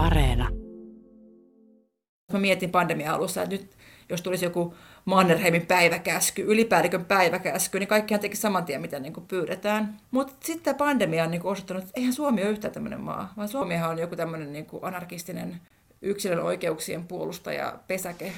Areena. Mä mietin pandemia alussa, että nyt jos tulisi joku Mannerheimin päiväkäsky, ylipäällikön päiväkäsky, niin kaikkihan teki saman tien, mitä niin pyydetään. Mutta sitten tämä pandemia on niin osoittanut, että eihän Suomi ole yhtään tämmöinen maa, vaan Suomihan on joku tämmöinen niin anarkistinen yksilön oikeuksien puolustaja, pesäke.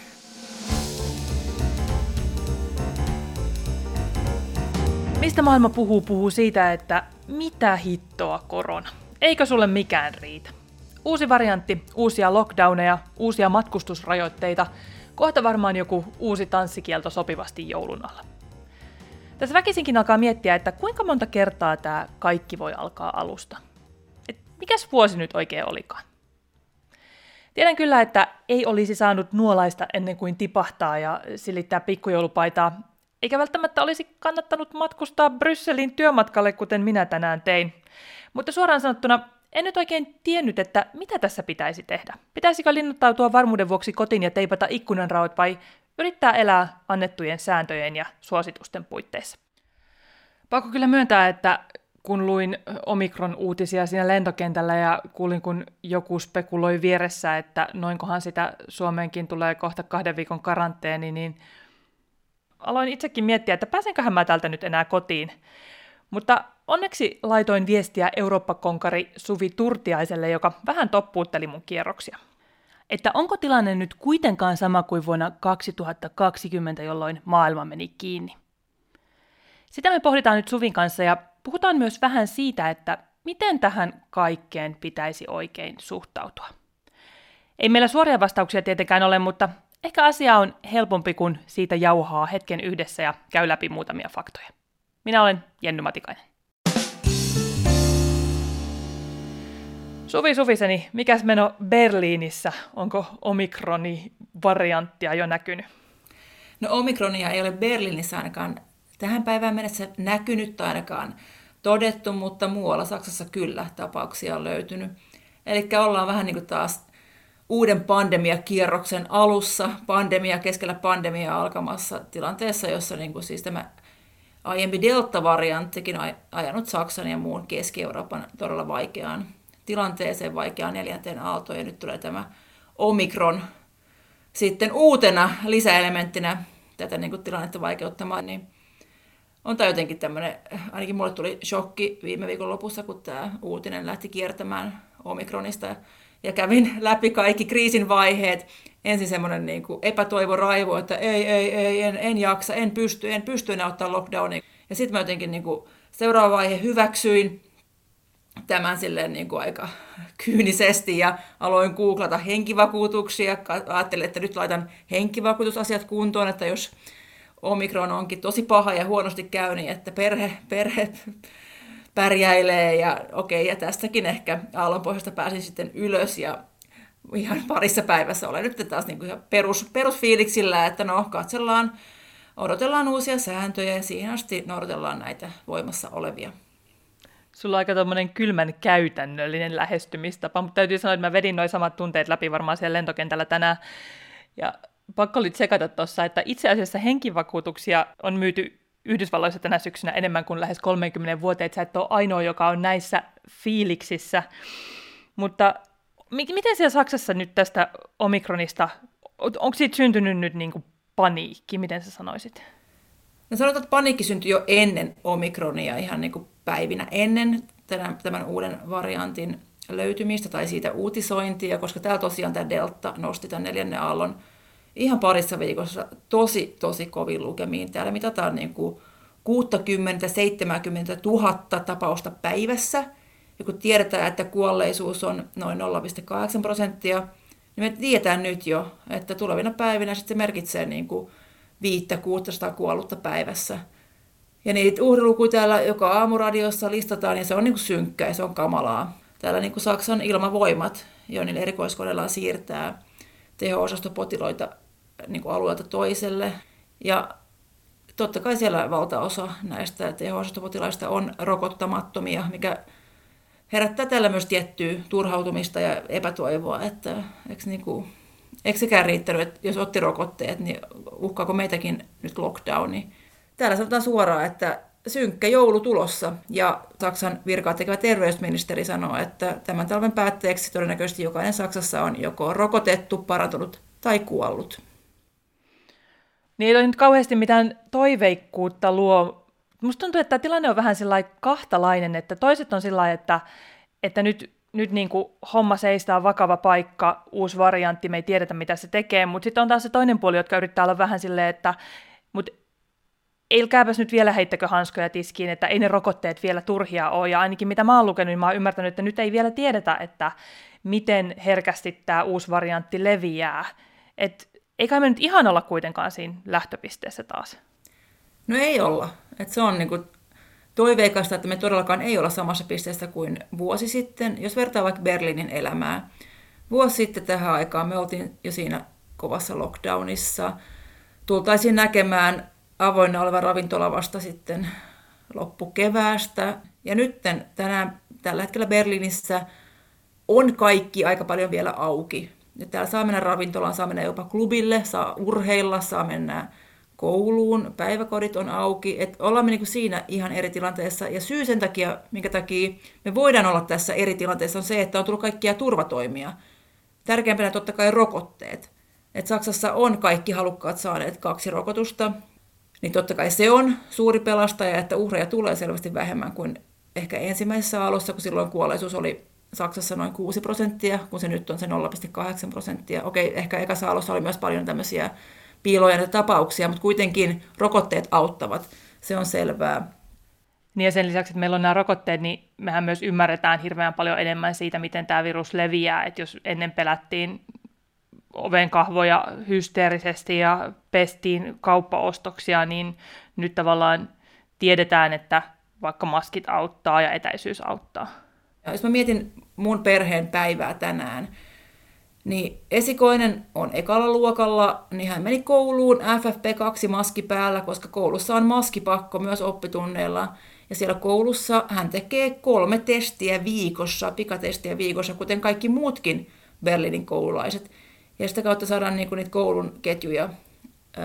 Mistä maailma puhuu, puhuu siitä, että mitä hittoa korona. Eikö sulle mikään riitä? Uusi variantti, uusia lockdowneja, uusia matkustusrajoitteita, kohta varmaan joku uusi tanssikielto sopivasti joulun alla. Tässä väkisinkin alkaa miettiä, että kuinka monta kertaa tämä kaikki voi alkaa alusta. Et mikäs vuosi nyt oikein olikaan? Tiedän kyllä, että ei olisi saanut nuolaista ennen kuin tipahtaa ja silittää pikkujoulupaitaa, eikä välttämättä olisi kannattanut matkustaa Brysselin työmatkalle, kuten minä tänään tein. Mutta suoraan sanottuna en nyt oikein tiennyt, että mitä tässä pitäisi tehdä. Pitäisikö linnoittautua varmuuden vuoksi kotiin ja teipata ikkunanraot vai yrittää elää annettujen sääntöjen ja suositusten puitteissa? Pakko kyllä myöntää, että kun luin Omikron-uutisia siinä lentokentällä ja kuulin, kun joku spekuloi vieressä, että noinkohan sitä Suomeenkin tulee kohta kahden viikon karanteeni, niin aloin itsekin miettiä, että pääsenköhän mä täältä nyt enää kotiin. Mutta onneksi laitoin viestiä Eurooppa-konkari Suvi Turtiaiselle, joka vähän toppuutteli mun kierroksia. Että onko tilanne nyt kuitenkaan sama kuin vuonna 2020, jolloin maailma meni kiinni. Sitä me pohditaan nyt Suvin kanssa ja puhutaan myös vähän siitä, että miten tähän kaikkeen pitäisi oikein suhtautua. Ei meillä suoria vastauksia tietenkään ole, mutta ehkä asia on helpompi, kun siitä jauhaa hetken yhdessä ja käy läpi muutamia faktoja. Minä olen Jenny Matikainen. Suvi Suviseni, mikäs meno Berliinissä? Onko omikroni-varianttia jo näkynyt? No omikronia ei ole Berliinissä ainakaan tähän päivään mennessä näkynyt tai ainakaan todettu, mutta muualla Saksassa kyllä tapauksia on löytynyt. Eli ollaan vähän niin kuin taas uuden pandemiakierroksen alussa, pandemia keskellä pandemiaa alkamassa tilanteessa, jossa niin kuin siis tämä aiempi Delta-varianttikin ajanut Saksan ja muun Keski-Euroopan todella vaikeaan tilanteeseen, vaikeaan neljänteen aaltoon, ja nyt tulee tämä Omikron sitten uutena lisäelementtinä tätä niin kuin tilannetta vaikeuttamaan, niin on tämä jotenkin tämmöinen, ainakin mulle tuli shokki viime viikon lopussa, kun tämä uutinen lähti kiertämään Omikronista ja kävin läpi kaikki kriisin vaiheet. Ensin semmoinen niin kuin epätoivo raivo, että ei, ei, ei, en, en jaksa, en pysty, en pysty enää ottaa lockdownia. Ja sitten mä jotenkin niin kuin seuraava vaihe hyväksyin tämän silleen niin kuin aika kyynisesti ja aloin googlata henkivakuutuksia. Ajattelin, että nyt laitan henkivakuutusasiat kuntoon, että jos Omikron onkin tosi paha ja huonosti käy, niin että perhe, perhe pärjäilee ja okei, ja tästäkin ehkä aallonpohjasta pääsin sitten ylös ja ihan parissa päivässä olen nyt taas niin kuin perus, perusfiiliksillä, että no katsellaan, odotellaan uusia sääntöjä ja siihen asti noudatellaan näitä voimassa olevia. Sulla on aika tuommoinen kylmän käytännöllinen lähestymistapa, mutta täytyy sanoa, että mä vedin noin samat tunteet läpi varmaan siellä lentokentällä tänään. Ja pakko oli tsekata tuossa, että itse asiassa henkivakuutuksia on myyty Yhdysvalloissa tänä syksynä enemmän kuin lähes 30 vuoteen, että sä et ole ainoa, joka on näissä fiiliksissä. Mutta miten siellä Saksassa nyt tästä omikronista, onko siitä syntynyt nyt niin kuin paniikki, miten sä sanoisit? No sanotaan, että paniikki syntyi jo ennen omikronia, ihan niin kuin päivinä ennen tämän, tämän uuden variantin löytymistä tai siitä uutisointia, koska täällä tosiaan tämä Delta nosti tämän neljännen aallon ihan parissa viikossa tosi, tosi kovin lukemiin. Täällä mitataan niin kuin 60-70 000 tapausta päivässä. Ja kun tiedetään, että kuolleisuus on noin 0,8 prosenttia, niin me tiedetään nyt jo, että tulevina päivinä sitten se merkitsee niin kuin 500-600 kuollutta päivässä. Ja niitä uhrilukuja täällä joka aamuradiossa listataan, ja se on niin kuin synkkä ja se on kamalaa. Täällä niin kuin Saksan ilmavoimat, joiden erikoiskoneellaan siirtää teho-osastopotiloita niin kuin alueelta toiselle. Ja totta kai siellä valtaosa näistä teho-osastopotilaista on rokottamattomia, mikä herättää tällä myös tiettyä turhautumista ja epätoivoa, että eikö, niin kuin, eikö sekään riittänyt, että jos otti rokotteet, niin uhkaako meitäkin nyt lockdowni. Täällä sanotaan suoraan, että synkkä joulu tulossa ja Saksan virkaa tekevä terveysministeri sanoo, että tämän talven päätteeksi todennäköisesti jokainen Saksassa on joko rokotettu, parantunut tai kuollut. Niin ei ole nyt kauheasti mitään toiveikkuutta luo. Musta tuntuu, että tämä tilanne on vähän kahtalainen, että toiset on sillä että, että nyt, nyt niin kuin homma seistää vakava paikka, uusi variantti, me ei tiedetä mitä se tekee, mutta sitten on taas se toinen puoli, jotka yrittää olla vähän silleen, että mutta ilkääpäs nyt vielä heittäkö hanskoja tiskiin, että ei ne rokotteet vielä turhia ole. Ja ainakin mitä mä oon lukenut, niin mä oon ymmärtänyt, että nyt ei vielä tiedetä, että miten herkästi tämä uusi variantti leviää. Et ei kai me nyt ihan olla kuitenkaan siinä lähtöpisteessä taas. No ei olla. Et se on niinku toiveikasta, että me todellakaan ei olla samassa pisteessä kuin vuosi sitten. Jos vertaa vaikka Berliinin elämää. Vuosi sitten tähän aikaan me oltiin jo siinä kovassa lockdownissa. Tultaisiin näkemään avoinna oleva ravintola vasta sitten loppukeväästä. Ja nyt tänään, tällä hetkellä Berliinissä on kaikki aika paljon vielä auki. Ja täällä saa mennä ravintolaan, saa mennä jopa klubille, saa urheilla, saa mennä kouluun, päiväkodit on auki. Et ollaan me niinku siinä ihan eri tilanteessa. Ja syy sen takia, minkä takia me voidaan olla tässä eri tilanteessa, on se, että on tullut kaikkia turvatoimia. Tärkeimpänä totta kai rokotteet. Et Saksassa on kaikki halukkaat saaneet kaksi rokotusta, niin totta kai se on suuri pelastaja, että uhreja tulee selvästi vähemmän kuin ehkä ensimmäisessä alussa, kun silloin kuolleisuus oli Saksassa noin 6 prosenttia, kun se nyt on se 0,8 prosenttia. Okei, ehkä ekassa alussa oli myös paljon tämmöisiä piiloja tapauksia, mutta kuitenkin rokotteet auttavat. Se on selvää. Niin ja sen lisäksi, että meillä on nämä rokotteet, niin mehän myös ymmärretään hirveän paljon enemmän siitä, miten tämä virus leviää. Että jos ennen pelättiin oven kahvoja hysteerisesti ja pestiin kauppaostoksia, niin nyt tavallaan tiedetään, että vaikka maskit auttaa ja etäisyys auttaa. Ja jos mä mietin mun perheen päivää tänään, niin esikoinen on ekalla luokalla, niin hän meni kouluun FFP2-maski päällä, koska koulussa on maskipakko myös oppitunneilla. Ja siellä koulussa hän tekee kolme testiä viikossa, pikatestiä viikossa, kuten kaikki muutkin Berliinin koululaiset. Ja sitä kautta saadaan niin niitä koulun ketjuja,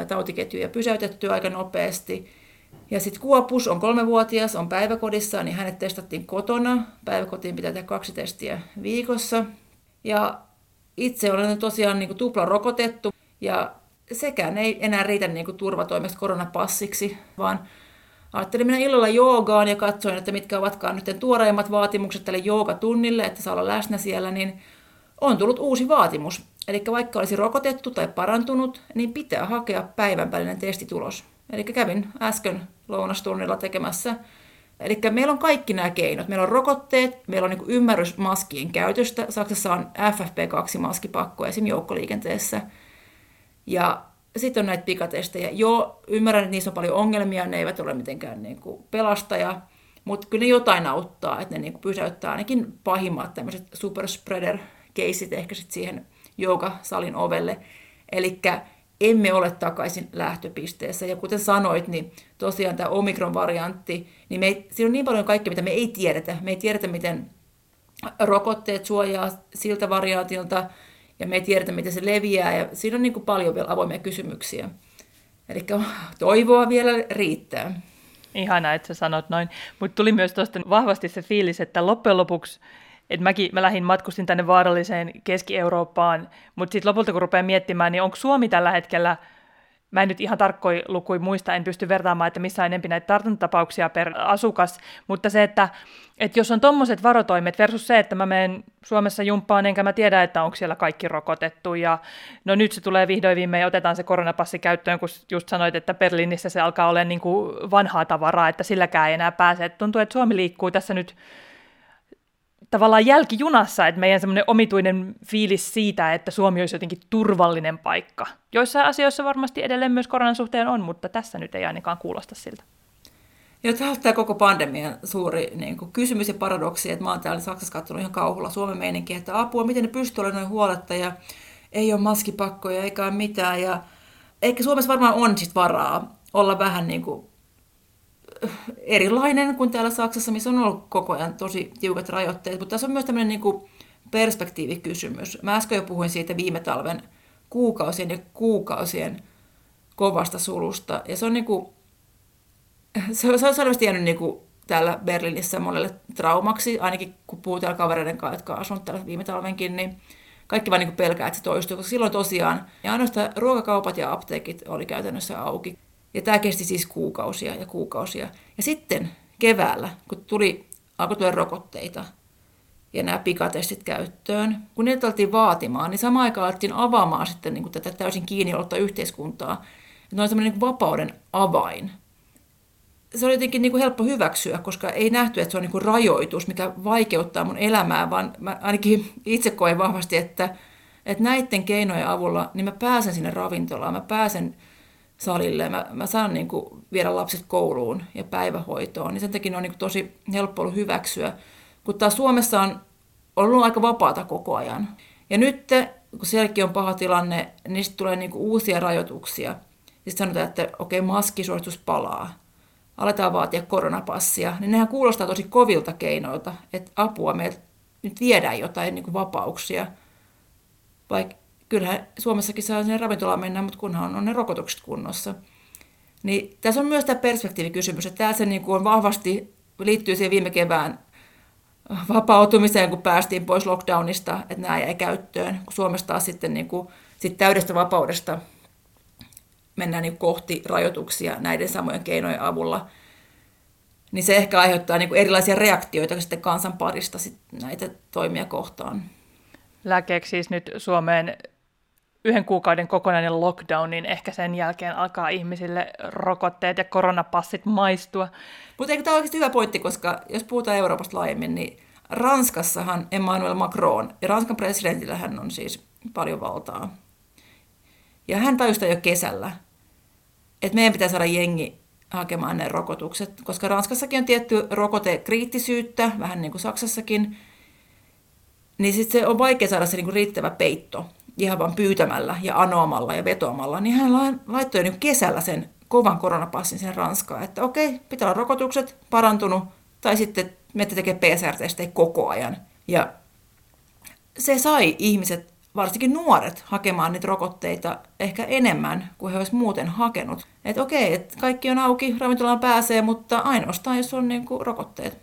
tautiketjuja pysäytettyä aika nopeasti. Ja sitten Kuopus on kolmevuotias, on päiväkodissa, niin hänet testattiin kotona. Päiväkotiin pitää tehdä kaksi testiä viikossa. Ja itse olen tosiaan niin tupla rokotettu ja sekään ei enää riitä niin kuin turvatoimeksi koronapassiksi, vaan ajattelin mennä illalla joogaan ja katsoin, että mitkä ovatkaan nyt tuoreimmat vaatimukset tälle joogatunnille, että saa olla läsnä siellä, niin on tullut uusi vaatimus. Eli vaikka olisi rokotettu tai parantunut, niin pitää hakea päivän välinen testitulos. Eli kävin äsken lounastunnilla tekemässä. Eli meillä on kaikki nämä keinot. Meillä on rokotteet, meillä on niin ymmärrys maskien käytöstä. Saksassa on FFP2-maskipakko esim. joukkoliikenteessä. Ja sitten on näitä pikatestejä. Joo, ymmärrän, että niissä on paljon ongelmia, ne eivät ole mitenkään niin kuin pelastaja, mutta kyllä ne jotain auttaa, että ne niin kuin pysäyttää ainakin pahimmat tämmöiset superspreader-keisit ehkä sitten siihen salin ovelle. Eli emme ole takaisin lähtöpisteessä. Ja kuten sanoit, niin tosiaan tämä Omikron-variantti, niin me ei, siinä on niin paljon kaikkea, mitä me ei tiedetä. Me ei tiedetä, miten rokotteet suojaa siltä variaatilta, ja me ei tiedetä, miten se leviää, ja siinä on niin kuin paljon vielä avoimia kysymyksiä. Eli toivoa vielä riittää. Ihana, että sä sanot noin. Mutta tuli myös tuosta vahvasti se fiilis, että loppujen lopuksi et mäkin, mä lähdin matkustin tänne vaaralliseen Keski-Eurooppaan, mutta sitten lopulta kun rupean miettimään, niin onko Suomi tällä hetkellä, mä en nyt ihan tarkkoja lukuja muista, en pysty vertaamaan, että missä on enempi näitä tartuntatapauksia per asukas, mutta se, että, että jos on tuommoiset varotoimet versus se, että mä menen Suomessa jumppaan, enkä mä tiedä, että onko siellä kaikki rokotettu, ja no nyt se tulee vihdoin viimein, otetaan se koronapassi käyttöön, kun just sanoit, että Berliinissä se alkaa olla niin kuin vanhaa tavaraa, että silläkään ei enää pääse, että tuntuu, että Suomi liikkuu tässä nyt tavallaan jälkijunassa, että meidän semmoinen omituinen fiilis siitä, että Suomi olisi jotenkin turvallinen paikka. Joissain asioissa varmasti edelleen myös koronan suhteen on, mutta tässä nyt ei ainakaan kuulosta siltä. Ja tämä on tämä koko pandemian suuri niin kuin kysymys ja paradoksi, että mä oon täällä Saksassa katsonut ihan kauhulla Suomen meininki, että apua, miten ne pystyy olemaan noin huoletta ja ei ole maskipakkoja eikä mitään. Ja eikä Suomessa varmaan on sit varaa olla vähän niin kuin erilainen kuin täällä Saksassa, missä on ollut koko ajan tosi tiukat rajoitteet, mutta tässä on myös tämmöinen niin kuin perspektiivikysymys. Mä äsken jo puhuin siitä viime talven kuukausien ja kuukausien kovasta sulusta, ja se on niin kuin, se, se on selvästi jäänyt niin kuin täällä Berliinissä monelle traumaksi, ainakin kun puhutaan kavereiden kanssa, jotka asuvat täällä viime talvenkin, niin kaikki vaan niin pelkää, että se toistuu, koska silloin tosiaan ja ainoastaan ruokakaupat ja apteekit oli käytännössä auki. Ja tämä kesti siis kuukausia ja kuukausia. Ja sitten keväällä, kun tuli, alkoi tulla rokotteita ja nämä pikatestit käyttöön, kun niitä oltiin vaatimaan, niin samaan aikaan alettiin avaamaan sitten niin kuin tätä täysin kiinni yhteiskuntaa. Ja ne on semmoinen niin vapauden avain se oli jotenkin niin kuin helppo hyväksyä, koska ei nähty, että se on niin kuin rajoitus, mikä vaikeuttaa mun elämää, vaan mä ainakin itse koen vahvasti, että, että näiden keinojen avulla niin mä pääsen sinne ravintolaan, mä pääsen salille, mä, mä saan niin kuin viedä lapset kouluun ja päivähoitoon, niin sen takia on niin kuin tosi helppo ollut hyväksyä. Kun taas Suomessa on ollut aika vapaata koko ajan. Ja nyt, kun sielläkin on paha tilanne, niin sitten tulee niin kuin uusia rajoituksia. Sitten sanotaan, että okei, okay, maskisuositus palaa aletaan vaatia koronapassia, niin nehän kuulostaa tosi kovilta keinoilta, että apua meiltä nyt viedään jotain niin kuin vapauksia. Vaikka kyllähän Suomessakin saa sinne ravintolaan mennä, mutta kunhan on ne rokotukset kunnossa. Niin tässä on myös tämä perspektiivikysymys, että tämä se niin kuin vahvasti liittyy siihen viime kevään vapautumiseen, kun päästiin pois lockdownista, että nämä jäi käyttöön, kun Suomessa taas sitten niin kuin, sit täydestä vapaudesta mennään niin kohti rajoituksia näiden samojen keinojen avulla, niin se ehkä aiheuttaa niin kuin erilaisia reaktioita sitten kansan parista sit näitä toimia kohtaan. Lääkeeksi siis nyt Suomeen yhden kuukauden kokonainen lockdown, niin ehkä sen jälkeen alkaa ihmisille rokotteet ja koronapassit maistua. Mutta eikö tämä oikeasti hyvä pointti, koska jos puhutaan Euroopasta laajemmin, niin Ranskassahan Emmanuel Macron, ja Ranskan presidentillä hän on siis paljon valtaa. Ja hän tajusi jo kesällä, että meidän pitää saada jengi hakemaan ne rokotukset, koska Ranskassakin on tietty rokotekriittisyyttä, vähän niin kuin Saksassakin, niin sitten se on vaikea saada se niin kuin riittävä peitto ihan vaan pyytämällä ja anoamalla ja vetoamalla, niin hän laittoi niin kesällä sen kovan koronapassin sen Ranskaan, että okei, pitää olla rokotukset parantunut, tai sitten meitä tekee PCR-testejä koko ajan. Ja se sai ihmiset varsinkin nuoret hakemaan niitä rokotteita ehkä enemmän kuin he olisivat muuten hakenut. Että okei, että kaikki on auki, ravintolaan pääsee, mutta ainoastaan jos on niin kuin, rokotteet.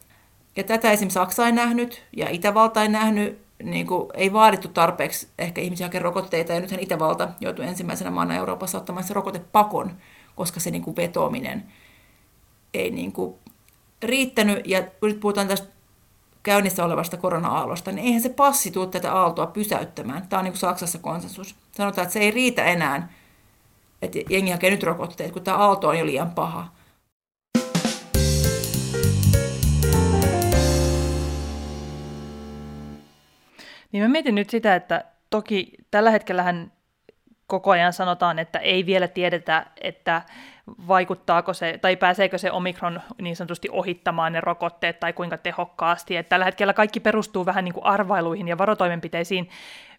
Ja tätä esimerkiksi Saksa ei nähnyt ja Itävalta ei nähnyt, niin kuin, ei vaadittu tarpeeksi ehkä ihmisiä hakemaan rokotteita. Ja nythän Itävalta joutui ensimmäisenä maana Euroopassa ottamaan se rokotepakon, koska se niin kuin, vetoaminen ei niin kuin, riittänyt. Ja kun nyt puhutaan tästä käynnissä olevasta korona-aallosta, niin eihän se passi tule tätä aaltoa pysäyttämään. Tämä on niin kuin Saksassa konsensus. Sanotaan, että se ei riitä enää, että jengi hakee nyt rokotteet, kun tämä aalto on jo liian paha. Niin mä mietin nyt sitä, että toki tällä hetkellähän koko ajan sanotaan, että ei vielä tiedetä, että vaikuttaako se, tai pääseekö se omikron niin sanotusti ohittamaan ne rokotteet, tai kuinka tehokkaasti. Että tällä hetkellä kaikki perustuu vähän niin kuin arvailuihin ja varotoimenpiteisiin,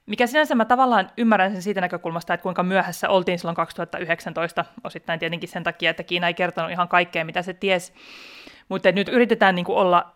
mikä sinänsä mä tavallaan ymmärrän sen siitä näkökulmasta, että kuinka myöhässä oltiin silloin 2019, osittain tietenkin sen takia, että Kiina ei kertonut ihan kaikkea, mitä se ties. Mutta nyt yritetään niin kuin olla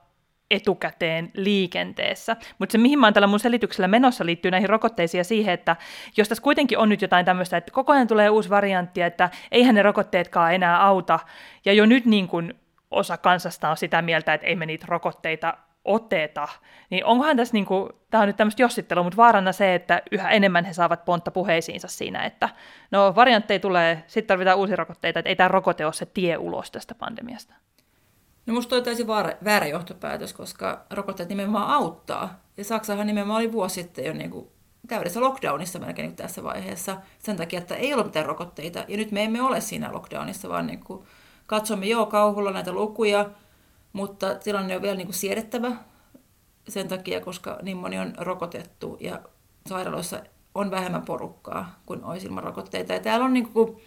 etukäteen liikenteessä. Mutta se, mihin mä oon tällä mun selityksellä menossa, liittyy näihin rokotteisiin ja siihen, että jos tässä kuitenkin on nyt jotain tämmöistä, että koko ajan tulee uusi variantti, että eihän ne rokotteetkaan enää auta, ja jo nyt niin kun osa kansasta on sitä mieltä, että ei me niitä rokotteita oteta, niin onkohan tässä, niin kuin, tämä on nyt tämmöistä jossittelua, mutta vaarana se, että yhä enemmän he saavat pontta puheisiinsa siinä, että no variantteja tulee, sitten tarvitaan uusia rokotteita, että ei tämä rokote ole se tie ulos tästä pandemiasta. No musta toi täysin väärä johtopäätös, koska rokotteet nimenomaan auttaa. Ja Saksahan nimenomaan oli vuosi sitten jo niin kuin täydessä lockdownissa melkein niin tässä vaiheessa sen takia, että ei ollut mitään rokotteita. Ja nyt me emme ole siinä lockdownissa, vaan niin kuin katsomme joo kauhulla näitä lukuja, mutta tilanne on vielä niin kuin siedettävä sen takia, koska niin moni on rokotettu ja sairaaloissa on vähemmän porukkaa kuin olisi ilman rokotteita. Ja täällä on niin kuin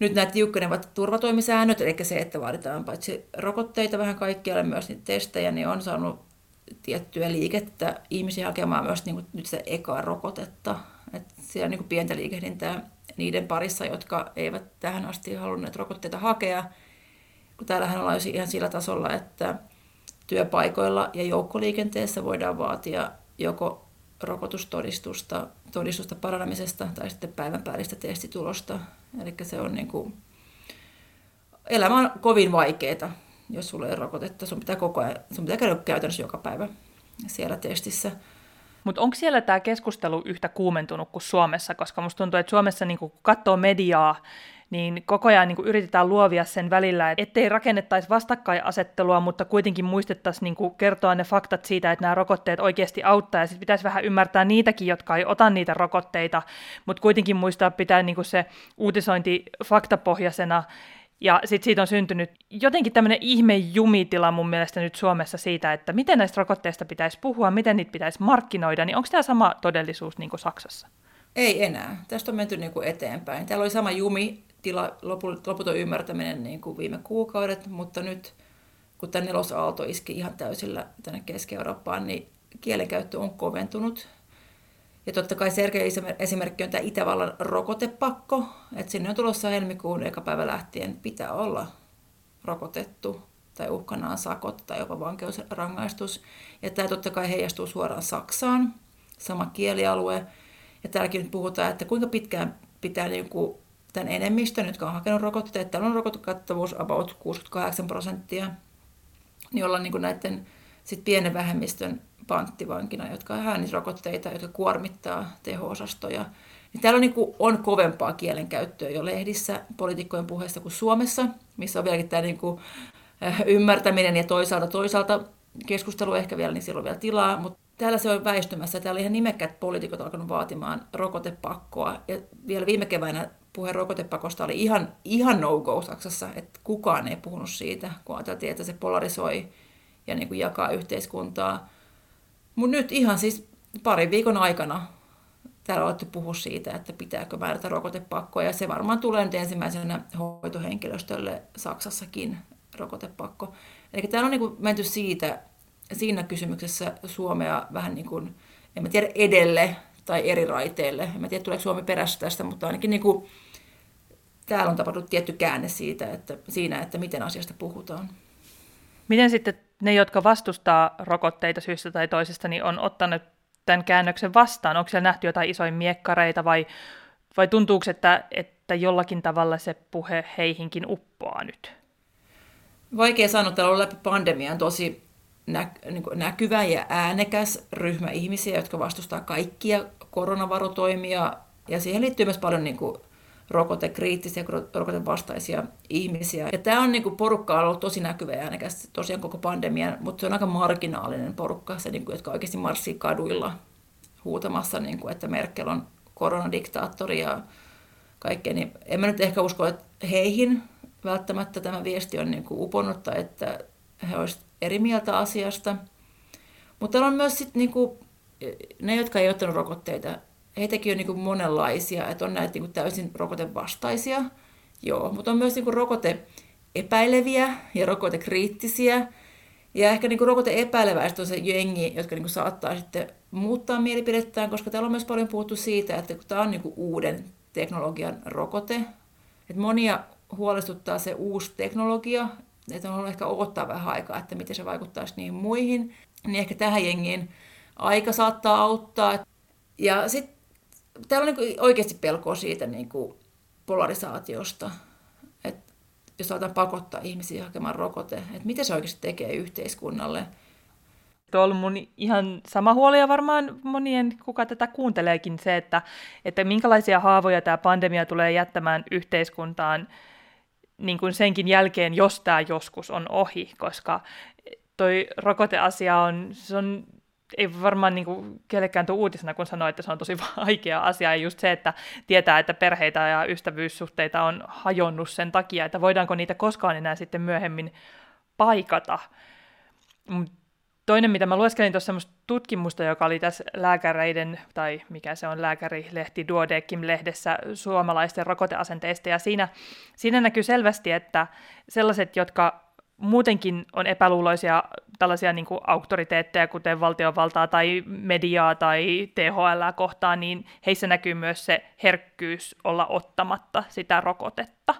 nyt nämä tiukkenevat turvatoimisäännöt, eli se, että vaaditaan paitsi rokotteita vähän kaikkialle, myös niitä testejä, niin on saanut tiettyä liikettä ihmisiä hakemaan myös niin kuin nyt sitä ekaa rokotetta. Että siellä on niin pientä liikehdintää niiden parissa, jotka eivät tähän asti halunneet rokotteita hakea. Kun täällähän ollaan ihan sillä tasolla, että työpaikoilla ja joukkoliikenteessä voidaan vaatia joko rokotustodistusta, todistusta paranemisesta tai sitten päivän päällistä testitulosta. Eli se on niin kuin elämä on kovin vaikeaa, jos sulla ei rokotetta. Sun pitää koko ajan, sun pitää käydä käytännössä joka päivä siellä testissä. Mutta onko siellä tämä keskustelu yhtä kuumentunut kuin Suomessa? Koska musta tuntuu, että Suomessa niin katsoo mediaa, niin koko ajan niin yritetään luovia sen välillä, ettei rakennettaisi vastakkainasettelua, mutta kuitenkin muistettaisiin niin kertoa ne faktat siitä, että nämä rokotteet oikeasti auttaa, ja sitten pitäisi vähän ymmärtää niitäkin, jotka ei ota niitä rokotteita, mutta kuitenkin muistaa pitää niin se uutisointi faktapohjaisena, ja sitten siitä on syntynyt jotenkin tämmöinen ihme jumitila mun mielestä nyt Suomessa siitä, että miten näistä rokotteista pitäisi puhua, miten niitä pitäisi markkinoida, niin onko tämä sama todellisuus niin kuin Saksassa? Ei enää. Tästä on menty niin kuin eteenpäin. Täällä oli sama jumitila, loputon ymmärtäminen niin kuin viime kuukaudet, mutta nyt kun tämä nelosaalto iski ihan täysillä tänne Keski-Eurooppaan, niin kielenkäyttö on koventunut ja totta kai selkeä esimerkki on tämä Itävallan rokotepakko, että sinne on tulossa helmikuun eka päivä lähtien pitää olla rokotettu tai uhkana on sakot tai jopa vankeusrangaistus. Ja tämä totta kai heijastuu suoraan Saksaan, sama kielialue. Ja täälläkin nyt puhutaan, että kuinka pitkään pitää niin kuin tämän enemmistön, jotka on hakenut rokotteita, täällä on rokotekattavuus about 68 prosenttia, niin ollaan niin kuin näiden sit pienen vähemmistön panttivankina, jotka on häänisrokotteita, jotka kuormittaa teho-osastoja. Niin täällä on, niin kuin, on kovempaa kielenkäyttöä jo lehdissä poliitikkojen puheessa kuin Suomessa, missä on vieläkin tämä niin kuin, äh, ymmärtäminen ja toisaalta toisaalta keskustelu ehkä vielä, niin silloin vielä tilaa, mutta täällä se on väistymässä. Täällä ihan nimekkäät poliitikot alkanut vaatimaan rokotepakkoa. Ja vielä viime keväänä puhe rokotepakosta oli ihan, ihan no-go Saksassa, että kukaan ei puhunut siitä, kun ajateltiin, että se polarisoi ja niin kuin jakaa yhteiskuntaa. Mutta nyt ihan siis parin viikon aikana täällä olette puhua siitä, että pitääkö määrätä rokotepakkoa, ja se varmaan tulee nyt ensimmäisenä hoitohenkilöstölle Saksassakin rokotepakko. Eli täällä on niin kuin menty siitä, siinä kysymyksessä Suomea vähän niin kuin, en mä tiedä, edelle tai eri raiteille. En mä tiedä, tuleeko Suomi perässä tästä, mutta ainakin niin kuin, täällä on tapahtunut tietty käänne siitä, että, siinä, että miten asiasta puhutaan. Miten sitten ne, jotka vastustaa rokotteita syystä tai toisesta, niin on ottanut tämän käännöksen vastaan? Onko siellä nähty jotain isoja miekkareita vai, vai tuntuuko, että, että jollakin tavalla se puhe heihinkin uppoaa nyt? Vaikea sanoa, täällä on läpi pandemian tosi niin näkyvä ja äänekäs ryhmä ihmisiä, jotka vastustaa kaikkia koronavarotoimia. Ja siihen liittyy myös paljon niin kuin rokotekriittisiä, rokotevastaisia ihmisiä. Ja tämä on niinku porukka ollut tosi näkyvä ja äänekäs tosiaan koko pandemian, mutta se on aika marginaalinen porukka, se, niinku, jotka oikeasti marssii kaduilla huutamassa, niinku, että Merkel on koronadiktaattori ja kaikkea. Niin en mä nyt ehkä usko, että heihin välttämättä tämä viesti on niinku uponnut tai että he olisivat eri mieltä asiasta. Mutta on myös sit niinku, ne, jotka ei ottanut rokotteita, heitäkin on niin kuin monenlaisia, että on näitä niin kuin täysin rokotevastaisia, joo, mutta on myös niin kuin rokote-epäileviä ja rokotekriittisiä. Ja ehkä niin kuin rokote-epäileväistä on se jengi, jotka niin kuin saattaa sitten muuttaa mielipidettään, koska täällä on myös paljon puhuttu siitä, että kun tämä on niin kuin uuden teknologian rokote, että monia huolestuttaa se uusi teknologia, että on ehkä odottaa vähän aikaa, että miten se vaikuttaisi niihin muihin, niin ehkä tähän jengiin aika saattaa auttaa. Ja sitten täällä on niin oikeasti pelkoa siitä niin kuin polarisaatiosta, että jos aletaan pakottaa ihmisiä hakemaan rokote, että mitä se oikeasti tekee yhteiskunnalle. Tuo on ollut mun ihan sama huoli ja varmaan monien, kuka tätä kuunteleekin, se, että, että minkälaisia haavoja tämä pandemia tulee jättämään yhteiskuntaan niin kuin senkin jälkeen, jos tämä joskus on ohi, koska toi rokoteasia on, se on ei varmaan niin kuin kellekään tule uutisena, kun sanoo, että se on tosi vaikea asia. Ja just se, että tietää, että perheitä ja ystävyyssuhteita on hajonnut sen takia, että voidaanko niitä koskaan enää sitten myöhemmin paikata. Toinen, mitä mä lueskelin tuossa semmoista tutkimusta, joka oli tässä lääkäreiden, tai mikä se on, lääkärilehti Duodekim-lehdessä suomalaisten rokoteasenteista, ja siinä, siinä näkyy selvästi, että sellaiset, jotka muutenkin on epäluuloisia tällaisia niin kuin auktoriteetteja, kuten valtiovaltaa tai mediaa tai THL kohtaan, niin heissä näkyy myös se herkkyys olla ottamatta sitä rokotetta.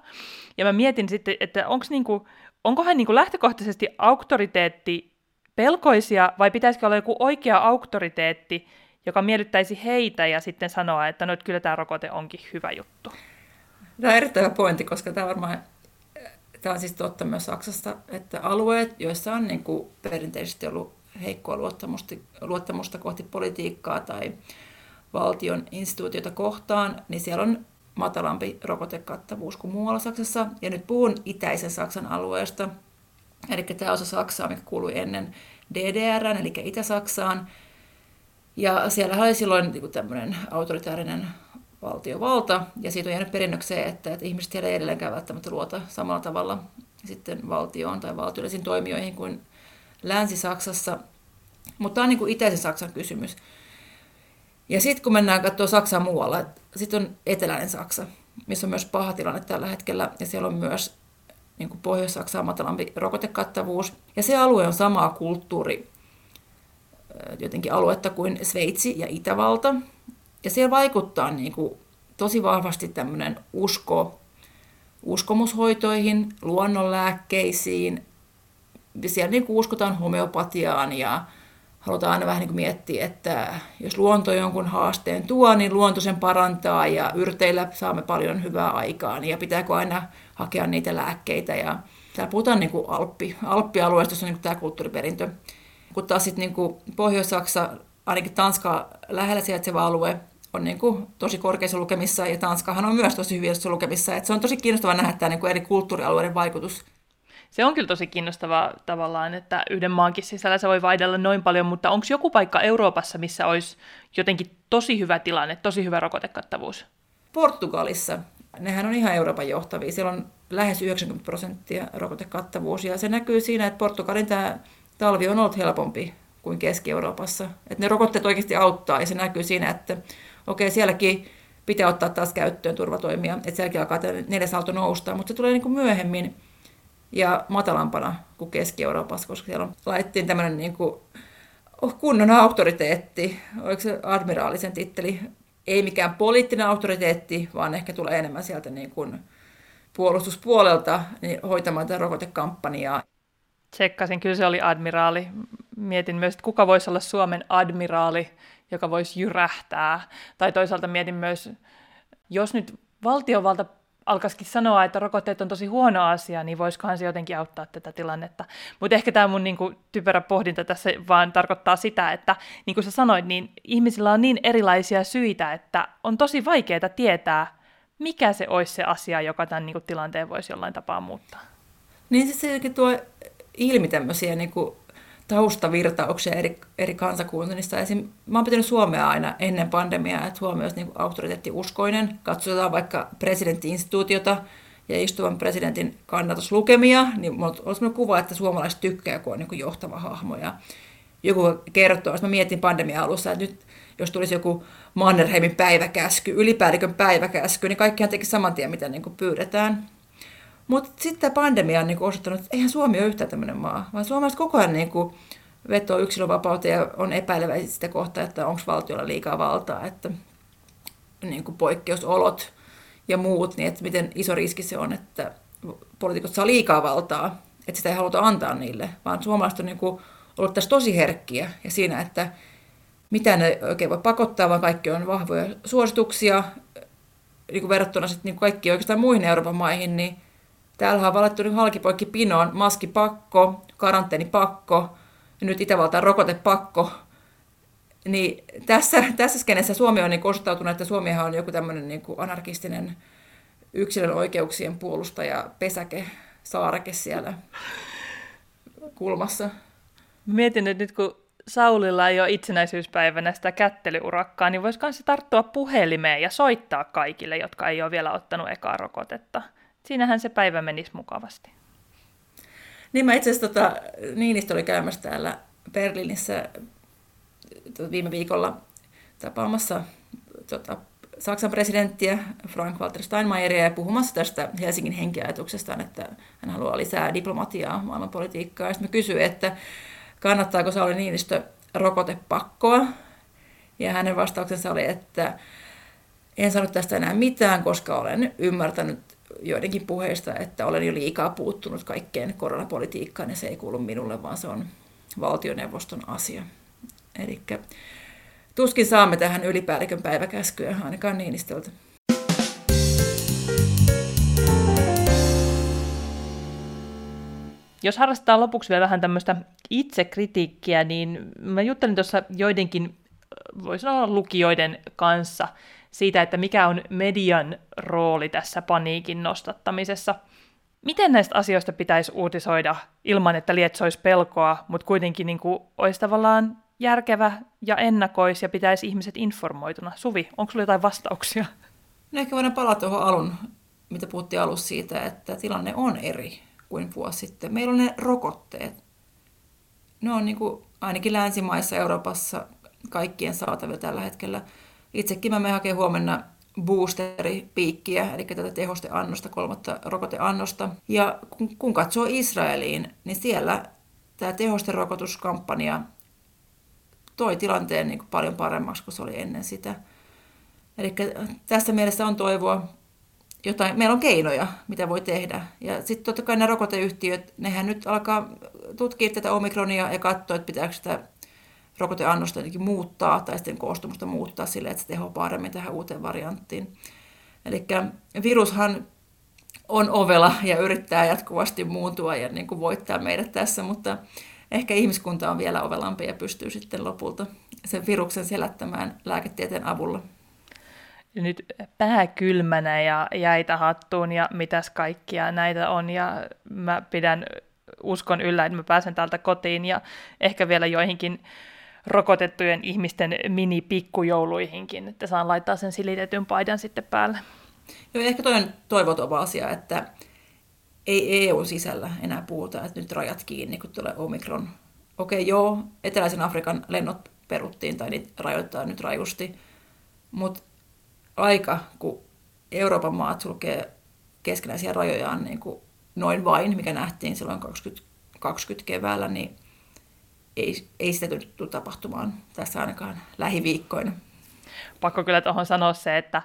Ja mä mietin sitten, että onks niin kuin, onkohan niin kuin lähtökohtaisesti auktoriteetti pelkoisia vai pitäisikö olla joku oikea auktoriteetti, joka miellyttäisi heitä ja sitten sanoa, että no, että kyllä tämä rokote onkin hyvä juttu. Tämä on erittäin pointti, koska tämä varmaan tämä on siis totta myös Saksassa, että alueet, joissa on niin kuin perinteisesti ollut heikkoa luottamusta, luottamusta kohti politiikkaa tai valtion instituutiota kohtaan, niin siellä on matalampi rokotekattavuus kuin muualla Saksassa. Ja nyt puhun itäisen Saksan alueesta, eli tämä osa Saksaa, mikä kuului ennen DDR, eli Itä-Saksaan. Ja siellä oli silloin niin tämmöinen autoritaarinen valtiovalta, ja siitä on jäänyt perinnökseen, että, että ihmiset siellä ei edelleenkään välttämättä luota samalla tavalla sitten valtioon tai valtiollisiin toimijoihin kuin Länsi-Saksassa. Mutta tämä on niin kuin itäisen Saksan kysymys. Ja sitten kun mennään katsoa Saksaa muualla, sitten on eteläinen Saksa, missä on myös paha tilanne tällä hetkellä, ja siellä on myös niin kuin Pohjois-Saksaa matalampi rokotekattavuus. Ja se alue on samaa kulttuuri jotenkin aluetta kuin Sveitsi ja Itävalta. Ja siellä vaikuttaa niin kuin tosi vahvasti tämmöinen usko uskomushoitoihin, luonnonlääkkeisiin. Siellä niin kuin uskotaan homeopatiaan ja halutaan aina vähän niin kuin miettiä, että jos luonto jonkun haasteen tuo, niin luonto sen parantaa ja yrteillä saamme paljon hyvää aikaan ja pitääkö aina hakea niitä lääkkeitä. Ja täällä puhutaan niin kuin Alppi, Alppialueesta, jossa on niin kuin tämä kulttuuriperintö. Kun taas sitten niin Pohjois-Saksa, ainakin Tanska lähellä sijaitseva alue, on niin kuin tosi korkeissa lukemissa ja Tanskahan on myös tosi hyvissä lukemissa. Et se on tosi kiinnostavaa nähdä tämä niin kuin eri kulttuurialueiden vaikutus se on kyllä tosi kiinnostavaa tavallaan, että yhden maankin sisällä se voi vaihdella noin paljon, mutta onko joku paikka Euroopassa, missä olisi jotenkin tosi hyvä tilanne, tosi hyvä rokotekattavuus? Portugalissa. Nehän on ihan Euroopan johtavia. Siellä on lähes 90 prosenttia rokotekattavuus ja se näkyy siinä, että Portugalin tämä talvi on ollut helpompi kuin Keski-Euroopassa. Että ne rokotteet oikeasti auttaa ja se näkyy siinä, että okei, sielläkin pitää ottaa taas käyttöön turvatoimia, että sielläkin alkaa neljäs aalto nousta, mutta se tulee niin kuin myöhemmin ja matalampana kuin Keski-Euroopassa, koska siellä on, laitettiin tämmöinen niin kuin, kunnon auktoriteetti, oliko se admiraalisen titteli, ei mikään poliittinen auktoriteetti, vaan ehkä tulee enemmän sieltä niin kuin puolustuspuolelta niin hoitamaan tätä rokotekampanjaa. Tsekkasin, kyllä se oli admiraali. Mietin myös, että kuka voisi olla Suomen admiraali, joka voisi jyrähtää. Tai toisaalta mietin myös, jos nyt valtiovalta alkaisikin sanoa, että rokotteet on tosi huono asia, niin voisikohan se jotenkin auttaa tätä tilannetta. Mutta ehkä tämä mun niinku, typerä pohdinta tässä vaan tarkoittaa sitä, että niin kuin sä sanoit, niin ihmisillä on niin erilaisia syitä, että on tosi vaikeaa tietää, mikä se olisi se asia, joka tämän niinku, tilanteen voisi jollain tapaa muuttaa. Niin siis se tuo ilmi tämmöisiä niin kuin taustavirtauksia eri, eri kansakunnista. Mä oon pitänyt Suomea aina ennen pandemiaa, että Suomi olisi niin auktoriteettiuskoinen. Katsotaan vaikka presidenttiinstituutiota ja istuvan presidentin kannatuslukemia, niin mulla on sellainen kuva, että suomalaiset tykkää, kun on niin johtava hahmo. Ja joku kertoo, jos mä mietin pandemia alussa, että nyt jos tulisi joku Mannerheimin päiväkäsky, ylipäällikön päiväkäsky, niin kaikkihan teki saman tien, mitä niin pyydetään. Mutta sitten tämä pandemia on niin osoittanut, että eihän Suomi ole yhtään tämmöinen maa, vaan suomalaiset koko ajan niin kuin vetoo yksilövapauteen ja on epäileväisiä sitä kohtaa, että onko valtiolla liikaa valtaa, että niin kuin poikkeusolot ja muut, niin että miten iso riski se on, että poliitikot saa liikaa valtaa, että sitä ei haluta antaa niille, vaan suomalaiset on niin kuin ollut tässä tosi herkkiä ja siinä, että mitä ne oikein voi pakottaa, vaan kaikki on vahvoja suosituksia, niin kuin verrattuna sitten niin kaikkiin oikeastaan muihin Euroopan maihin, niin Täällä on valettu nyt halkipoikki pinoon, maskipakko, karanteenipakko ja nyt Itävaltaan rokotepakko. Niin tässä, tässä skenessä Suomi on niin osoittautunut, että Suomihan on joku tämmöinen niin kuin anarkistinen yksilön oikeuksien puolustaja, pesäke, saareke siellä kulmassa. Mietin että nyt, kun Saulilla ei ole itsenäisyyspäivänä sitä kättelyurakkaa, niin voisiko se tarttua puhelimeen ja soittaa kaikille, jotka ei ole vielä ottanut ekaa rokotetta – siinähän se päivä menisi mukavasti. Niin mä itse asiassa tota, Niinistö oli käymässä täällä Berliinissä tota, viime viikolla tapaamassa tota, Saksan presidenttiä Frank-Walter Steinmeieria ja puhumassa tästä Helsingin henkiajatuksestaan, että hän haluaa lisää diplomatiaa maailmanpolitiikkaa. Sitten mä kysyin, että kannattaako Sauli Niinistö rokotepakkoa. Ja hänen vastauksensa oli, että en sano tästä enää mitään, koska olen ymmärtänyt joidenkin puheista, että olen jo liikaa puuttunut kaikkeen koronapolitiikkaan ja se ei kuulu minulle, vaan se on valtioneuvoston asia. Eli tuskin saamme tähän ylipäällikön päiväkäskyä ainakaan Niinistöltä. Jos harrastetaan lopuksi vielä vähän tämmöistä itsekritiikkiä, niin mä juttelin tuossa joidenkin, voisi sanoa lukijoiden kanssa siitä, että mikä on median rooli tässä paniikin nostattamisessa. Miten näistä asioista pitäisi uutisoida ilman, että lietsoisi pelkoa, mutta kuitenkin niin kuin olisi tavallaan järkevä ja ennakoisi ja pitäisi ihmiset informoituna? Suvi, onko sinulla jotain vastauksia? No ehkä voidaan palata tuohon alun, mitä puhuttiin alussa siitä, että tilanne on eri kuin vuosi sitten. Meillä on ne rokotteet. Ne on niin kuin, ainakin länsimaissa Euroopassa kaikkien saatavilla tällä hetkellä. Itsekin mä menen hakemaan huomenna boosteripiikkiä, eli tätä tehosteannosta, kolmatta rokoteannosta. Ja kun, kun katsoo Israeliin, niin siellä tämä tehosterokotuskampanja toi tilanteen niin kuin paljon paremmaksi kuin se oli ennen sitä. Eli tässä mielessä on toivoa. Jotain, meillä on keinoja, mitä voi tehdä. Ja sitten totta kai nämä rokoteyhtiöt, nehän nyt alkaa tutkia tätä omikronia ja katsoa, että pitääkö sitä rokoteannosta jotenkin muuttaa tai sitten koostumusta muuttaa sille, että se teho paremmin tähän uuteen varianttiin. Eli virushan on ovela ja yrittää jatkuvasti muuntua ja niin kuin voittaa meidät tässä, mutta ehkä ihmiskunta on vielä ovelampi ja pystyy sitten lopulta sen viruksen selättämään lääketieteen avulla. Nyt pää kylmänä ja jäitä hattuun ja mitäs kaikkia näitä on ja mä pidän uskon yllä, että mä pääsen täältä kotiin ja ehkä vielä joihinkin rokotettujen ihmisten mini-pikkujouluihinkin, että saan laittaa sen silitetyn paidan sitten päälle. Joo, ehkä toi on toivottava asia, että ei EU-sisällä enää puhuta, että nyt rajat kiinni, kun tulee Omikron. Okei, joo, Eteläisen Afrikan lennot peruttiin tai niitä rajoittaa nyt rajusti, mutta aika, kun Euroopan maat sulkee keskenäisiä rajojaan niin kuin noin vain, mikä nähtiin silloin 2020 keväällä, niin ei, ei sitä tule tapahtumaan tässä ainakaan lähiviikkoina. Pakko kyllä tuohon sanoa se, että,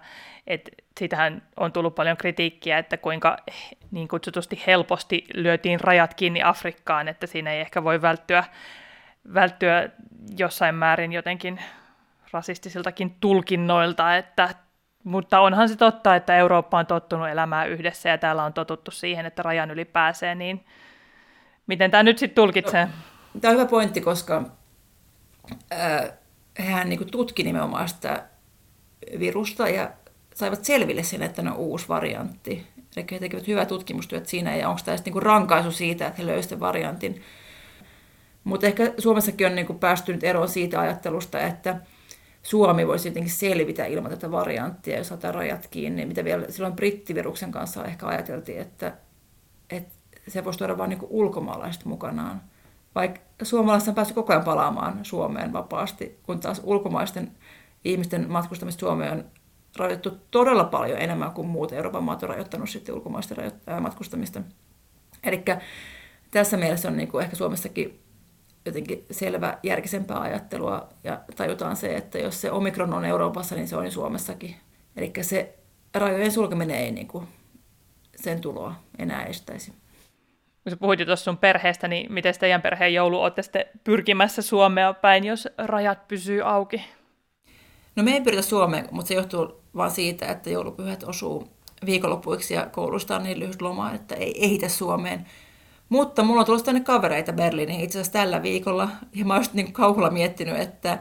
että siitähän on tullut paljon kritiikkiä, että kuinka niin kutsutusti helposti lyötiin rajat kiinni Afrikkaan, että siinä ei ehkä voi välttyä, välttyä jossain määrin jotenkin rasistisiltakin tulkinnoilta, että, mutta onhan se totta, että Eurooppa on tottunut elämään yhdessä ja täällä on totuttu siihen, että rajan yli pääsee, niin miten tämä nyt sitten tulkitsee? No Tämä on hyvä pointti, koska äh, hän niin tutki nimenomaan sitä virusta ja saivat selville sen, että ne on uusi variantti. Eli he tekevät hyvää tutkimustyöt siinä ja onko tämä niin rankaisu siitä, että he löysivät variantin. Mutta ehkä Suomessakin on niin päästy nyt eroon siitä ajattelusta, että Suomi voisi jotenkin selvitä ilman tätä varianttia, jos saadaan rajat kiinni, mitä vielä silloin brittiviruksen kanssa ehkä ajateltiin, että, että se voisi tuoda vain niin ulkomaalaiset mukanaan vaikka suomalaiset on päässyt koko ajan palaamaan Suomeen vapaasti, kun taas ulkomaisten ihmisten matkustamista Suomeen on rajoitettu todella paljon enemmän kuin muut Euroopan maat on rajoittanut sitten ulkomaisten matkustamista. Eli tässä mielessä on niin kuin ehkä Suomessakin jotenkin selvä järkisempää ajattelua ja tajutaan se, että jos se omikron on Euroopassa, niin se on Suomessakin. Eli se rajojen sulkeminen ei niin kuin sen tuloa enää estäisi kun sä puhuit tuossa sun perheestä, niin miten teidän perheen joulu olette sitten pyrkimässä Suomea päin, jos rajat pysyy auki? No me ei pyritä Suomeen, mutta se johtuu vaan siitä, että joulupyhät osuu viikonloppuiksi ja koulusta on niin lyhyt loma, että ei ehitä Suomeen. Mutta mulla on tullut tänne kavereita Berliiniin itse asiassa tällä viikolla, ja mä oon niin kauhulla miettinyt, että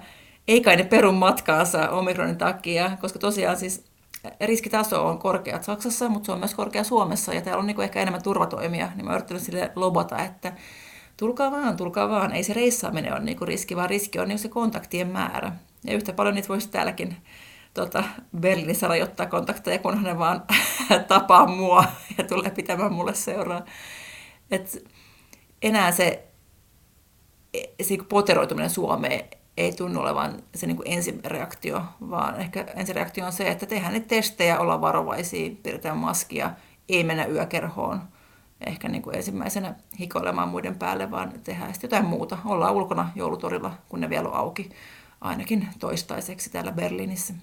ei kai ne perun matkaansa omikronin takia, koska tosiaan siis riskitaso on korkea Saksassa, mutta se on myös korkea Suomessa ja täällä on niin kuin ehkä enemmän turvatoimia, niin mä yrittänyt sille lobata, että tulkaa vaan, tulkaa vaan, ei se reissaaminen ole niin kuin riski, vaan riski on niin se kontaktien määrä. Ja yhtä paljon niitä voisi täälläkin tota, Berliinissä rajoittaa kontakteja, kunhan ne vaan tapaa mua ja tulee pitämään mulle seuraa. Et enää se, se poteroituminen Suomeen ei tunnu olevan se niin kuin ensireaktio, vaan ehkä ensireaktio on se, että tehdään niitä testejä, ollaan varovaisia, pidetään maskia, ei mennä yökerhoon ehkä niin kuin ensimmäisenä hikoilemaan muiden päälle, vaan tehdään sitten jotain muuta. Ollaan ulkona joulutorilla, kun ne vielä on auki, ainakin toistaiseksi täällä Berliinissä.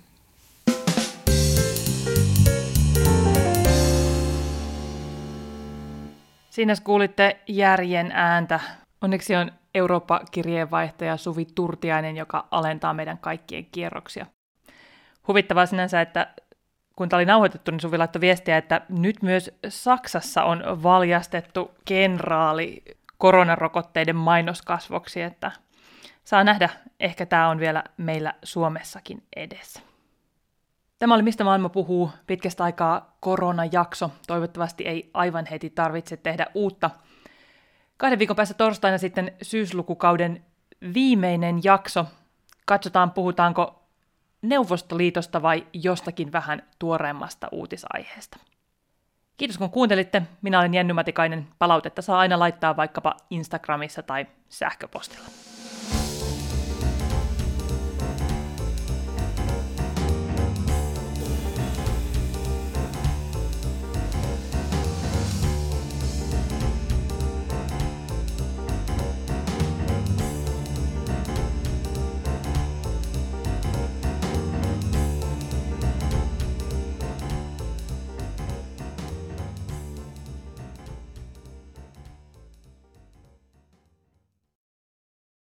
Siinä kuulitte järjen ääntä. Onneksi on Eurooppa-kirjeenvaihtaja Suvi Turtiainen, joka alentaa meidän kaikkien kierroksia. Huvittavaa sinänsä, että kun tämä oli nauhoitettu, niin Suvi laittoi viestiä, että nyt myös Saksassa on valjastettu kenraali koronarokotteiden mainoskasvoksi, että saa nähdä, ehkä tämä on vielä meillä Suomessakin edessä. Tämä oli Mistä maailma puhuu pitkästä aikaa koronajakso. Toivottavasti ei aivan heti tarvitse tehdä uutta. Kahden viikon päästä torstaina sitten syyslukukauden viimeinen jakso. Katsotaan, puhutaanko Neuvostoliitosta vai jostakin vähän tuoreemmasta uutisaiheesta. Kiitos kun kuuntelitte. Minä olen Jenny Matikainen. Palautetta saa aina laittaa vaikkapa Instagramissa tai sähköpostilla.